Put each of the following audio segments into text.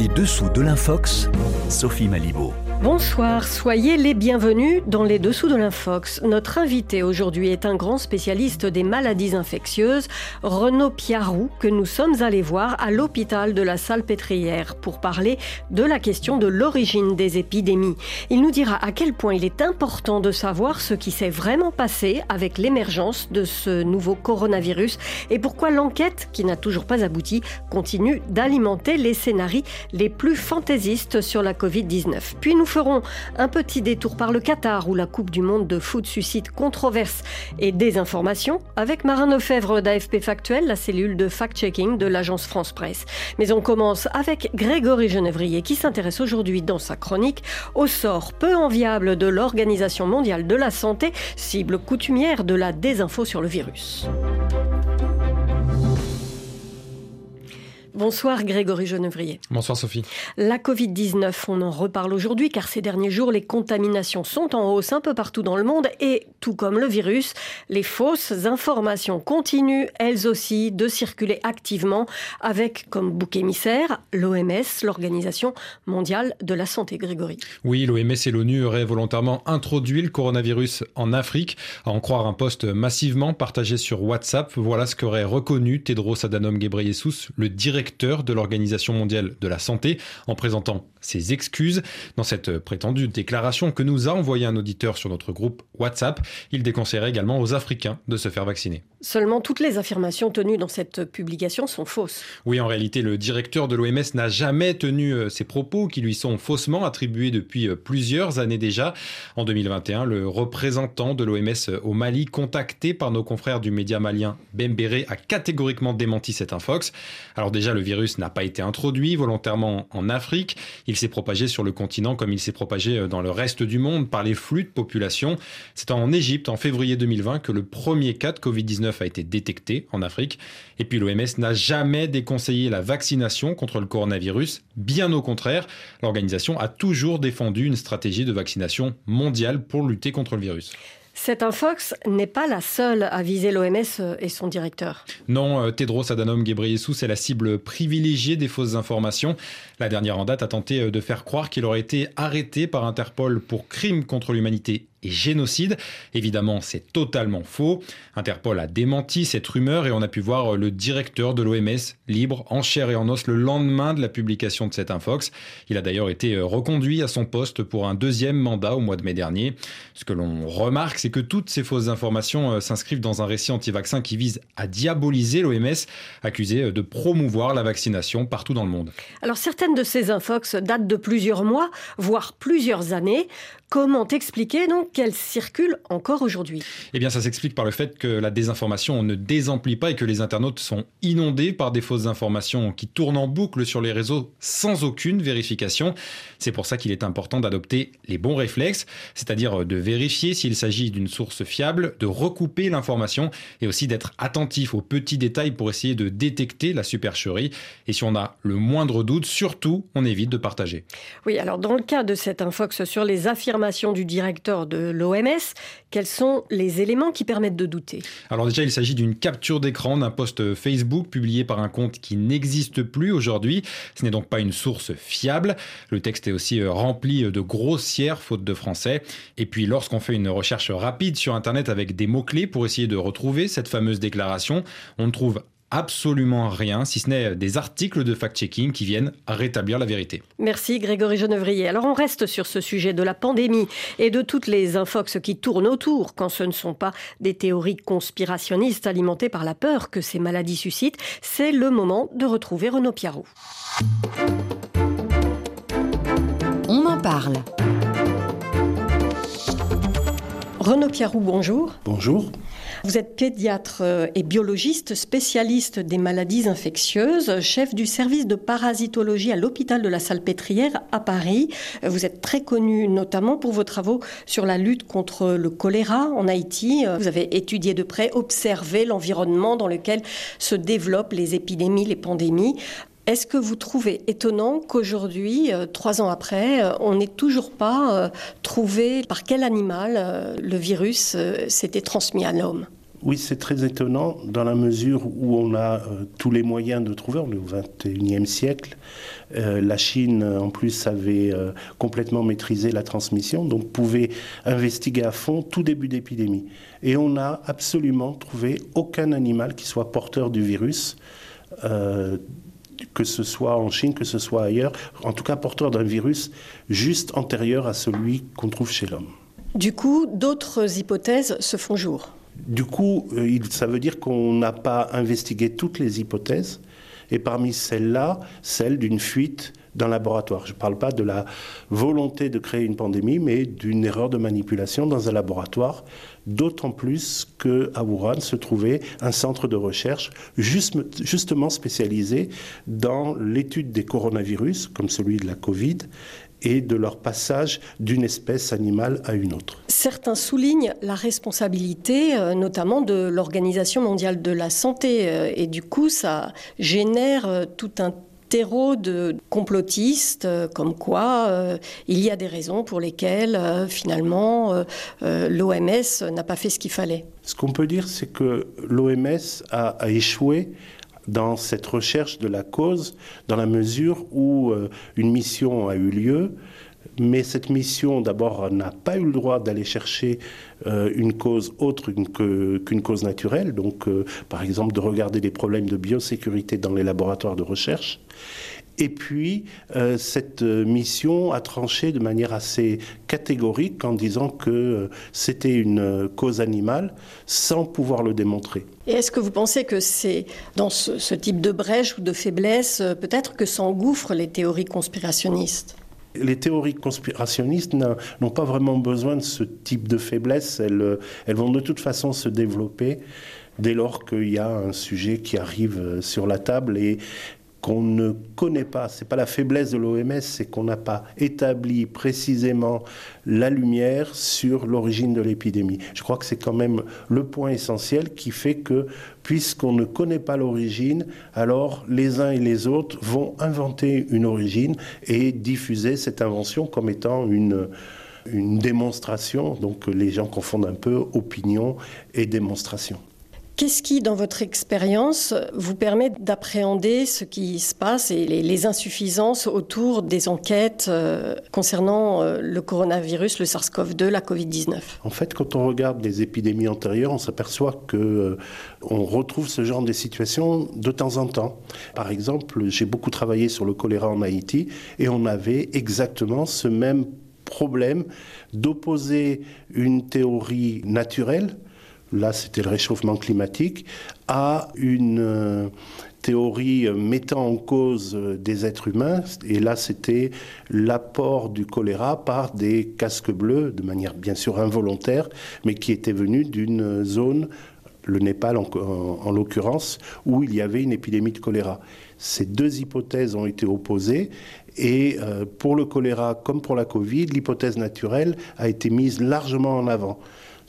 Les dessous de l'infox, Sophie Malibaud. Bonsoir, soyez les bienvenus dans les dessous de l'infox. Notre invité aujourd'hui est un grand spécialiste des maladies infectieuses, Renaud Piarou, que nous sommes allés voir à l'hôpital de la Salpêtrière pour parler de la question de l'origine des épidémies. Il nous dira à quel point il est important de savoir ce qui s'est vraiment passé avec l'émergence de ce nouveau coronavirus et pourquoi l'enquête, qui n'a toujours pas abouti, continue d'alimenter les scénarios les plus fantaisistes sur la Covid-19. Puis nous ferons un petit détour par le Qatar où la Coupe du Monde de foot suscite controverses et désinformation avec Marin Lefebvre d'AFP Factuel, la cellule de fact-checking de l'agence France Presse. Mais on commence avec Grégory Genevrier qui s'intéresse aujourd'hui dans sa chronique au sort peu enviable de l'Organisation mondiale de la santé, cible coutumière de la désinfo sur le virus. Bonsoir Grégory Genevrier. Bonsoir Sophie. La Covid-19, on en reparle aujourd'hui car ces derniers jours, les contaminations sont en hausse un peu partout dans le monde et, tout comme le virus, les fausses informations continuent, elles aussi, de circuler activement avec comme bouc émissaire l'OMS, l'Organisation mondiale de la santé. Grégory. Oui, l'OMS et l'ONU auraient volontairement introduit le coronavirus en Afrique, à en croire un post massivement partagé sur WhatsApp. Voilà ce qu'aurait reconnu Tedros Adhanom Ghebreyesus, le directeur directeur de l'Organisation mondiale de la santé, en présentant ses excuses. Dans cette prétendue déclaration que nous a envoyé un auditeur sur notre groupe WhatsApp, il déconseillerait également aux Africains de se faire vacciner. Seulement, toutes les affirmations tenues dans cette publication sont fausses. Oui, en réalité, le directeur de l'OMS n'a jamais tenu euh, ces propos qui lui sont faussement attribués depuis euh, plusieurs années déjà. En 2021, le représentant de l'OMS euh, au Mali, contacté par nos confrères du média malien Bembéré, a catégoriquement démenti cette infox. Alors déjà, le virus n'a pas été introduit volontairement en Afrique. Il s'est propagé sur le continent comme il s'est propagé dans le reste du monde par les flux de population. C'est en Égypte, en février 2020, que le premier cas de Covid-19 a été détecté en Afrique. Et puis l'OMS n'a jamais déconseillé la vaccination contre le coronavirus. Bien au contraire, l'organisation a toujours défendu une stratégie de vaccination mondiale pour lutter contre le virus. Cette infox n'est pas la seule à viser l'OMS et son directeur. Non, euh, Tedros Adhanom Ghebreyesus est la cible privilégiée des fausses informations. La dernière en date a tenté euh, de faire croire qu'il aurait été arrêté par Interpol pour crime contre l'humanité et génocide. Évidemment, c'est totalement faux. Interpol a démenti cette rumeur et on a pu voir le directeur de l'OMS libre, en chair et en os, le lendemain de la publication de cette infox. Il a d'ailleurs été reconduit à son poste pour un deuxième mandat au mois de mai dernier. Ce que l'on remarque, c'est que toutes ces fausses informations euh, s'inscrivent dans un récit anti-vaccin qui vise à diaboliser l'OMS, accusé euh, de promouvoir la vaccination partout dans le monde. Alors certaines de ces infox datent de plusieurs mois, voire plusieurs années. Comment expliquer donc qu'elles circulent encore aujourd'hui Eh bien, ça s'explique par le fait que la désinformation ne désemplit pas et que les internautes sont inondés par des fausses informations qui tournent en boucle sur les réseaux sans aucune vérification. C'est pour ça qu'il est important d'adopter les bons réflexes, c'est-à-dire de vérifier s'il s'agit d'une source fiable, de recouper l'information et aussi d'être attentif aux petits détails pour essayer de détecter la supercherie. Et si on a le moindre doute, surtout, on évite de partager. Oui, alors dans le cas de cette infox sur les affirmations du directeur de l'OMS, quels sont les éléments qui permettent de douter? Alors déjà, il s'agit d'une capture d'écran d'un post Facebook publié par un compte qui n'existe plus aujourd'hui. Ce n'est donc pas une source fiable. Le texte est aussi euh, rempli de grossières fautes de français. Et puis lorsqu'on fait une recherche rapide sur Internet avec des mots-clés pour essayer de retrouver cette fameuse déclaration, on ne trouve absolument rien, si ce n'est des articles de fact-checking qui viennent rétablir la vérité. Merci Grégory Genevrier. Alors on reste sur ce sujet de la pandémie et de toutes les infox qui tournent autour quand ce ne sont pas des théories conspirationnistes alimentées par la peur que ces maladies suscitent. C'est le moment de retrouver Renaud Piarou. On en parle. Renaud Piarou, bonjour. Bonjour. Vous êtes pédiatre euh, et biologiste, spécialiste des maladies infectieuses, chef du service de parasitologie à l'hôpital de la Salpêtrière à Paris. Vous êtes très connu notamment pour vos travaux sur la lutte contre le choléra en Haïti. Vous avez étudié de près, observé l'environnement dans lequel se développent les épidémies, les pandémies. Est-ce que vous trouvez étonnant qu'aujourd'hui, euh, trois ans après, euh, on n'ait toujours pas trouvé par quel animal le virus s'était transmis à l'homme? Oui, c'est très étonnant dans la mesure où on a euh, tous les moyens de trouver, on est au XXIe siècle. Euh, la Chine, en plus, avait euh, complètement maîtrisé la transmission, donc pouvait investiguer à fond tout début d'épidémie. Et on n'a absolument trouvé aucun animal qui soit porteur du virus que ce soit en Chine, que ce soit ailleurs, en tout cas porteur d'un virus juste antérieur à celui qu'on trouve chez l'homme. Du coup, d'autres hypothèses se font jour. Du coup, euh, ça veut dire qu'on n'a pas investigué toutes les hypothèses, et parmi celles-là, celle d'une fuite d'un laboratoire. Je ne parle pas de la volonté de créer une pandémie, mais d'une erreur de manipulation dans un laboratoire, d'autant plus qu'à Wuhan se trouvait un centre de recherche justement spécialisé dans l'étude des coronavirus, comme celui de la Covid, et de leur passage d'une espèce animale à une autre. Certains soulignent la responsabilité euh, notamment de l'Organisation mondiale de la santé euh, et du coup ça génère euh, tout un terreau de complotistes, comme quoi il y a des raisons pour lesquelles finalement l'OMS n'a pas fait ce qu'il fallait. Ce qu'on peut dire, c'est que l'OMS a, échoué dans cette recherche de la cause, dans la mesure où euh, une mission a eu lieu, mais cette mission, d'abord, n'a pas eu le droit d'aller chercher euh, une cause autre qu'une cause naturelle, donc euh, par exemple de regarder les problèmes de biosécurité dans les laboratoires de recherche. Et puis, euh, cette mission a tranché de manière assez catégorique en disant que c'était une cause animale sans pouvoir le démontrer. Et est-ce que vous pensez que c'est dans ce, type de brèche ou de faiblesse, peut-être que s'engouffrent les théories conspirationnistes? Les théories conspirationnistes n'ont pas vraiment besoin de ce type de faiblesse. Elles, vont de toute façon se développer dès lors qu'il y a un sujet qui arrive sur la table et qu'on ne connaît pas. C'est pas la faiblesse de l'OMS, c'est qu'on n'a pas établi précisément la lumière sur l'origine de l'épidémie. Je crois que c'est quand même le point essentiel qui fait que, puisqu'on ne connaît pas l'origine, alors les uns et les autres vont inventer une origine et diffuser cette invention comme étant une une démonstration. Donc les gens confondent un peu opinion et démonstration. Qu'est-ce qui, dans votre expérience, vous permet d'appréhender ce qui se passe et les, insuffisances autour des enquêtes euh, concernant euh, le coronavirus, le SARS-CoV-2, la Covid-19 En fait, quand on regarde les épidémies antérieures, on s'aperçoit que euh, on retrouve ce genre de situation de temps en temps. Par exemple, j'ai beaucoup travaillé sur le choléra en Haïti et on avait exactement ce même problème d'opposer une théorie naturelle là c'était le réchauffement climatique, à une euh, théorie euh, mettant en cause euh, des êtres humains, et là c'était l'apport du choléra par des casques bleus, de manière bien sûr involontaire, mais qui étaient venus d'une zone, le Népal en, l'occurrence, où il y avait une épidémie de choléra. Ces deux hypothèses ont été opposées et pour le choléra comme pour la Covid, l'hypothèse naturelle a été mise largement en avant.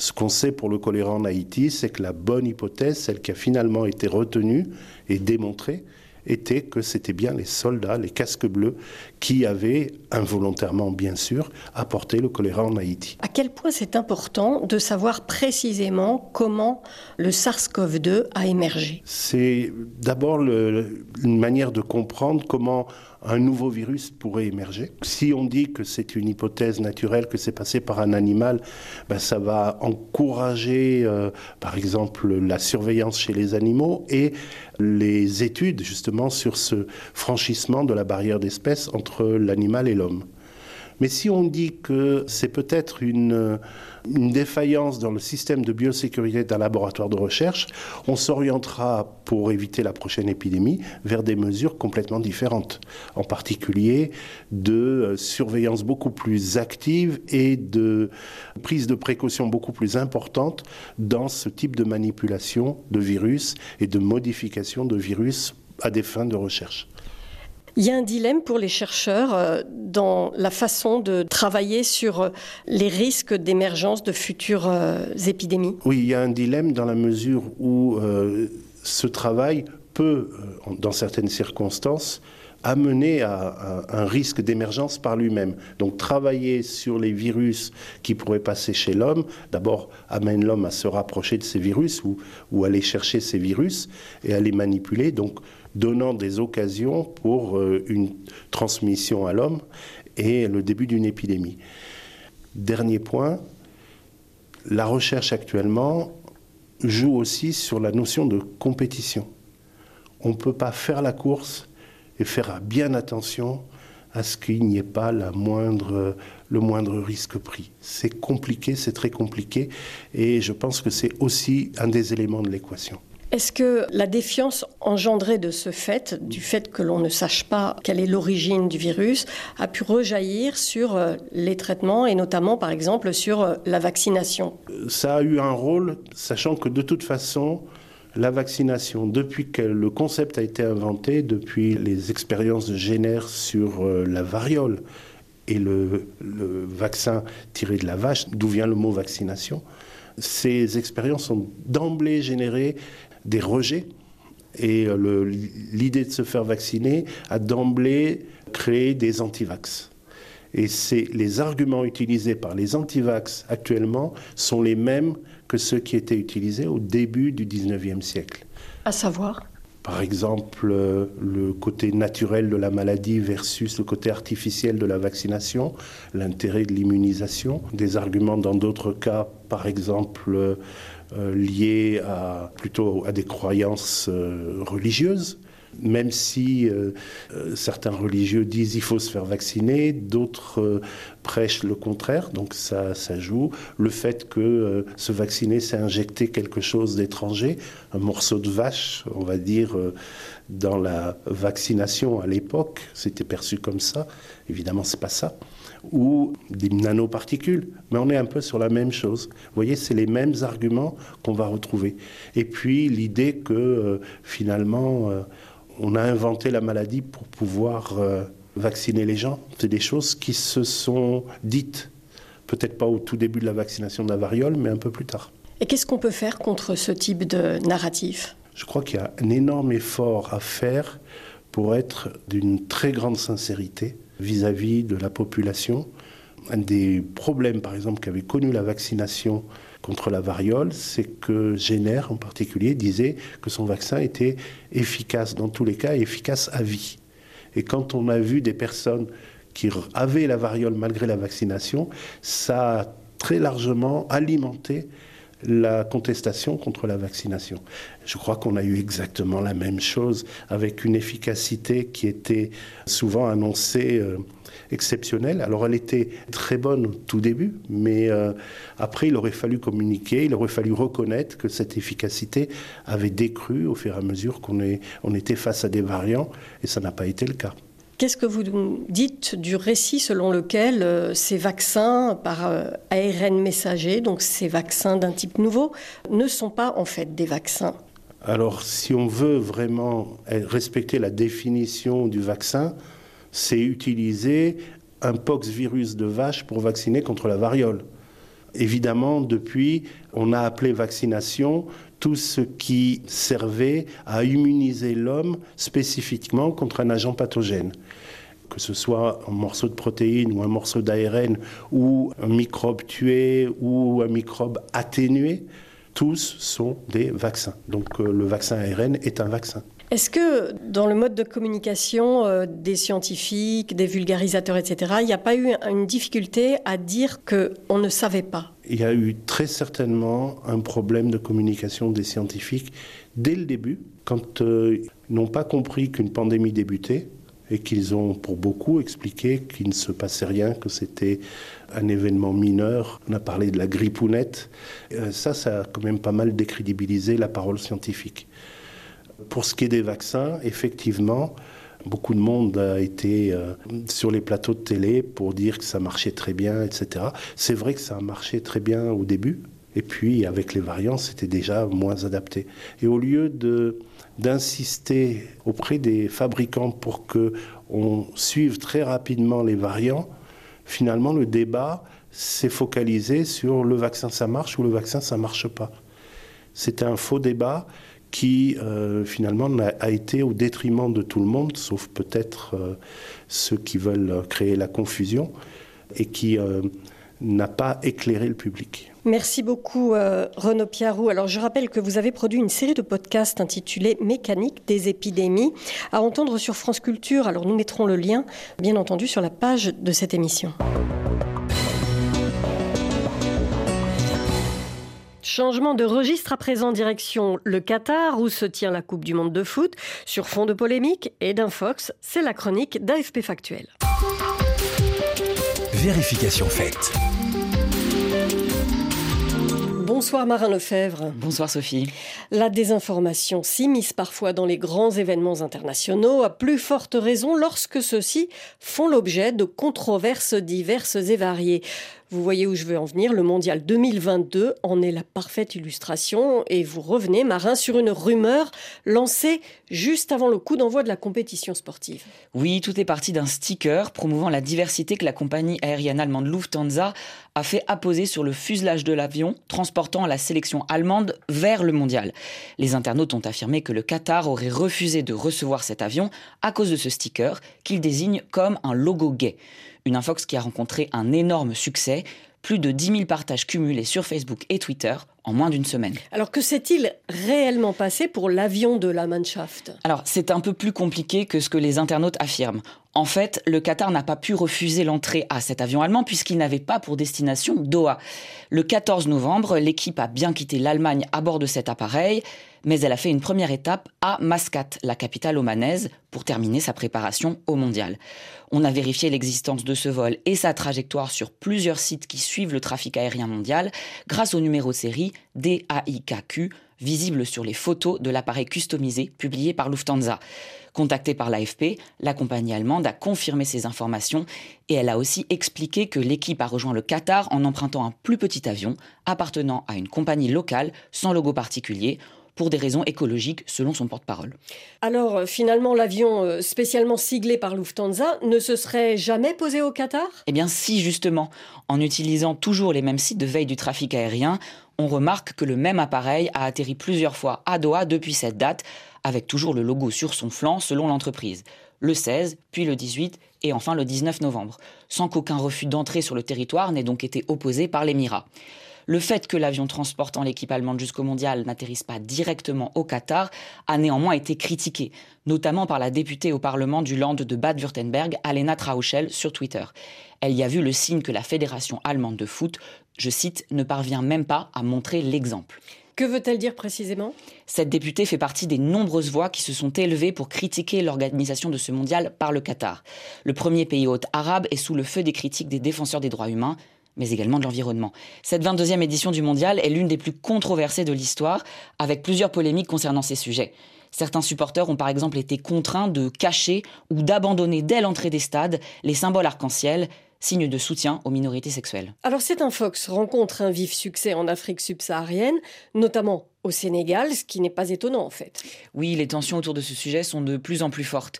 Ce qu'on sait pour le choléra en Haïti, c'est que la bonne hypothèse, celle qui a finalement été retenue et démontrée, était que c'était bien les soldats, les casques bleus, qui avaient, involontairement bien sûr, apporté le choléra en Haïti. À quel point c'est important de savoir précisément comment le SARS-CoV-2 a émergé? C'est d'abord une manière de comprendre comment un nouveau virus pourrait émerger. Si on dit que c'est une hypothèse naturelle, que c'est passé par un animal, ben ça va encourager, euh, par exemple, la surveillance chez les animaux et les études justement sur ce franchissement de la barrière d'espèce entre l'animal et l'homme. Mais si on dit que c'est peut-être une, défaillance dans le système de biosécurité d'un laboratoire de recherche, on s'orientera pour éviter la prochaine épidémie vers des mesures complètement différentes, en particulier de euh, surveillance beaucoup plus active et de prise de précautions beaucoup plus importante dans ce type de manipulation de virus et de modification de virus à des fins de recherche. Il y a un dilemme pour les chercheurs euh, dans la façon de travailler sur euh, les risques d'émergence de futures euh, épidémies. Oui, il y a un dilemme dans la mesure où ce travail peut, dans certaines circonstances, amener à, un risque d'émergence par lui-même. Donc travailler sur les virus qui pourraient passer chez l'homme, d'abord amène l'homme à se rapprocher de ces virus ou, ou aller chercher ces virus et à les manipuler, donc donnant des occasions pour euh, une transmission à l'homme et le début d'une épidémie. Dernier point, la recherche actuellement joue aussi sur la notion de compétition. On ne peut pas faire la course et faire bien attention à ce qu'il n'y ait pas la moindre, le moindre risque pris. C'est compliqué, c'est très compliqué, et je pense que c'est aussi un des éléments de l'équation. Est-ce que la défiance engendrée de ce fait, du fait que l'on ne sache pas quelle est l'origine du virus, a pu rejaillir sur euh, les traitements et notamment par exemple sur euh, la vaccination? Ça a eu un rôle, sachant que de toute façon, la vaccination, depuis que le concept a été inventé, depuis les expériences de Génère sur euh, la variole et le, vaccin tiré de la vache, d'où vient le mot vaccination, ces expériences ont d'emblée généré des rejets. Et euh, l'idée de se faire vacciner a d'emblée créé des antivax. Et c'est les arguments utilisés par les antivax actuellement sont les mêmes que ceux qui étaient utilisés au début du 19e siècle. À savoir? Par exemple, euh, le côté naturel de la maladie versus le côté artificiel de la vaccination, l'intérêt de l'immunisation, des arguments dans d'autres cas, par exemple, euh, liés à, plutôt à des croyances euh, religieuses même si euh, certains religieux disent il faut se faire vacciner, d'autres prêchent le contraire, donc ça, ça joue. Le fait que se vacciner, c'est injecter quelque chose d'étranger, un morceau de vache, on va dire, dans la vaccination à l'époque, c'était perçu comme ça. Évidemment, c'est pas ça ou des nanoparticules. Mais on est un peu sur la même chose. Vous voyez, c'est les mêmes arguments qu'on va retrouver. Et puis l'idée que finalement, on a inventé la maladie pour pouvoir euh, vacciner les gens. C'est des choses qui se sont dites, peut-être pas au tout début de la vaccination de la variole, mais un peu plus tard. Et qu'est-ce qu'on peut faire contre ce type de narratif? Je crois qu'il y a un énorme effort à faire pour être d'une très grande sincérité vis-à-vis de la population. Un des problèmes, par exemple, qu'avait connu la vaccination contre la variole, c'est que Jenner en particulier disait que son vaccin était efficace dans tous les cas efficace à vie. Et quand on a vu des personnes qui avaient la variole malgré la vaccination, ça a très largement alimenté la contestation contre la vaccination. Je crois qu'on a eu exactement la même chose avec une efficacité qui était souvent annoncée euh, exceptionnelle. Alors elle était très bonne au tout début, mais euh, après il aurait fallu communiquer, il aurait fallu reconnaître que cette efficacité avait décru au fur et à mesure qu'on on était face à des variants, et ça n'a pas été le cas. Qu'est-ce que vous dites du récit selon lequel euh, ces vaccins par euh, ARN messager, donc ces vaccins d'un type nouveau, ne sont pas en fait des vaccins? Alors si on veut vraiment respecter la définition du vaccin, c'est utiliser un pox virus de vache pour vacciner contre la variole. Évidemment, depuis, on a appelé vaccination tout ce qui servait à immuniser l'homme spécifiquement contre un agent pathogène. Que ce soit un morceau de protéine ou un morceau d'ARN ou un microbe tué ou un microbe atténué, tous sont des vaccins. Donc euh, le vaccin ARN est un vaccin. Est-ce que dans le mode de communication euh, des scientifiques, des vulgarisateurs, etc., il n'y a pas eu une difficulté à dire qu'on ne savait pas? Il y a eu très certainement un problème de communication des scientifiques dès le début, quand euh, ils n'ont pas compris qu'une pandémie débutait et qu'ils ont pour beaucoup expliqué qu'il ne se passait rien, que c'était un événement mineur. On a parlé de la grippounette. Euh, ça, ça a quand même pas mal décrédibilisé la parole scientifique. Pour ce qui est des vaccins, effectivement, beaucoup de monde a été euh, sur les plateaux de télé pour dire que ça marchait très bien, etc. C'est vrai que ça a marché très bien au début, et puis avec les variants, c'était déjà moins adapté. Et au lieu de d'insister auprès des fabricants pour que on suive très rapidement les variants, finalement le débat s'est focalisé sur le vaccin ça marche ou le vaccin ça marche pas. C'était un faux débat qui euh, finalement a, été au détriment de tout le monde, sauf peut-être euh, ceux qui veulent créer la confusion, et qui euh, n'a pas éclairé le public. Merci beaucoup Renaud Piarou. Alors je rappelle que vous avez produit une série de podcasts intitulés Mécanique des épidémies à entendre sur France Culture. Alors nous mettrons le lien bien entendu sur la page de cette émission. Changement de registre à présent direction le Qatar où se tient la Coupe du Monde de foot. Sur fond de polémique et d'infox, c'est la chronique d'AFP Factuel. Vérification faite. Bonsoir Marin Lefebvre. Bonsoir Sophie. La désinformation s'immisce parfois dans les grands événements internationaux, à plus forte raison lorsque ceux-ci font l'objet de controverses diverses et variées. Vous voyez où je veux en venir. Le mondial 2022 en est la parfaite illustration. Et vous revenez, Marin, sur une rumeur lancée juste avant le coup d'envoi de la compétition sportive. Oui, tout est parti d'un sticker promouvant la diversité que la compagnie aérienne allemande Lufthansa a fait apposer sur le fuselage de l'avion transportant la sélection allemande vers le mondial. Les internautes ont affirmé que le Qatar aurait refusé de recevoir cet avion à cause de ce sticker qu'il désigne comme un logo gay. Une infox qui a rencontré un énorme succès, plus de 10 000 partages cumulés sur Facebook et Twitter en moins d'une semaine. Alors que s'est-il réellement passé pour l'avion de la Mannschaft? Alors c'est un peu plus compliqué que ce que les internautes affirment. En fait, le Qatar n'a pas pu refuser l'entrée à cet avion allemand puisqu'il n'avait pas pour destination Doha. Le 14 novembre, l'équipe a bien quitté l'Allemagne à bord de cet appareil mais elle a fait une première étape à Mascate, la capitale omanaise, pour terminer sa préparation au mondial. On a vérifié l'existence de ce vol et sa trajectoire sur plusieurs sites qui suivent le trafic aérien mondial grâce au numéro de série DAIKQ visible sur les photos de l'appareil customisé publié par Lufthansa. Contactée par l'AFP, la compagnie allemande a confirmé ces informations et elle a aussi expliqué que l'équipe a rejoint le Qatar en empruntant un plus petit avion appartenant à une compagnie locale sans logo particulier pour des raisons écologiques, selon son porte-parole. Alors, euh, finalement, l'avion euh, spécialement siglé par Lufthansa ne se serait jamais posé au Qatar? Eh bien, si, justement. En utilisant toujours les mêmes sites de veille du trafic aérien, on remarque que le même appareil a atterri plusieurs fois à Doha depuis cette date, avec toujours le logo sur son flanc selon l'entreprise. Le 16, puis le 18 et enfin le 19 novembre, sans qu'aucun refus d'entrée sur le territoire n'ait donc été opposé par l'Émirat. Le fait que l'avion transportant l'équipe allemande jusqu'au mondial n'atterrisse pas directement au Qatar a néanmoins été critiqué, notamment par la députée au Parlement du Land de Bade-Württemberg, Alena Trauschel, sur Twitter. Elle y a vu le signe que la Fédération allemande de foot, je cite, ne parvient même pas à montrer l'exemple. Que veut-elle dire précisément? Cette députée fait partie des nombreuses voix qui se sont élevées pour critiquer l'organisation de ce mondial par le Qatar. Le premier pays hôte arabe est sous le feu des critiques des défenseurs des droits humains, mais également de l'environnement. Cette 22e édition du mondial est l'une des plus controversées de l'histoire, avec plusieurs polémiques concernant ces sujets. Certains supporters ont par exemple été contraints de cacher ou d'abandonner dès l'entrée des stades les symboles arc-en-ciel, signe de soutien aux minorités sexuelles. Alors c'est un Fox rencontre un vif succès en Afrique subsaharienne, notamment au Sénégal, ce qui n'est pas étonnant en fait. Oui, les tensions autour de ce sujet sont de plus en plus fortes.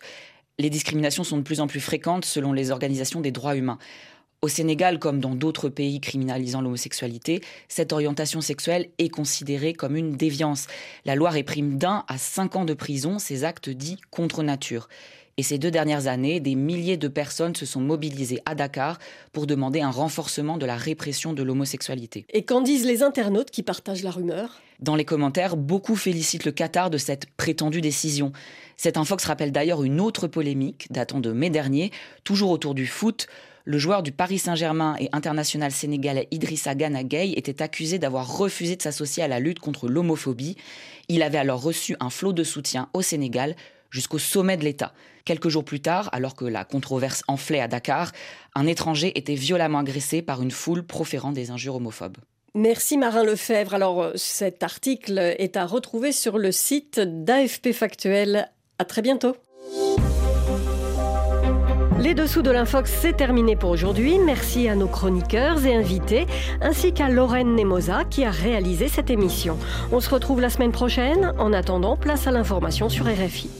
Les discriminations sont de plus en plus fréquentes selon les organisations des droits humains. Au Sénégal, comme dans d'autres pays criminalisant l'homosexualité, cette orientation sexuelle est considérée comme une déviance. La loi réprime d'un à cinq ans de prison ces actes dits contre nature. Et ces deux dernières années, des milliers de personnes se sont mobilisées à Dakar pour demander un renforcement de la répression de l'homosexualité. Et qu'en disent les internautes qui partagent la rumeur? Dans les commentaires, beaucoup félicitent le Qatar de cette prétendue décision. Cette infox rappelle d'ailleurs une autre polémique datant de mai dernier, toujours autour du foot le joueur du Paris Saint-Germain et international sénégalais Idrissa Gana Gueye était accusé d'avoir refusé de s'associer à la lutte contre l'homophobie. Il avait alors reçu un flot de soutien au Sénégal jusqu'au sommet de l'État. Quelques jours plus tard, alors que la controverse enflait à Dakar, un étranger était violemment agressé par une foule proférant des injures homophobes. Merci Marin Lefebvre. Alors euh, cet article est à retrouver sur le site d'AFP Factuel. À très bientôt. Les dessous de l'Infox, c'est terminé pour aujourd'hui. Merci à nos chroniqueurs et invités, ainsi qu'à Lorraine Nemosa qui a réalisé cette émission. On se retrouve la semaine prochaine. En attendant, place à l'information sur RFI.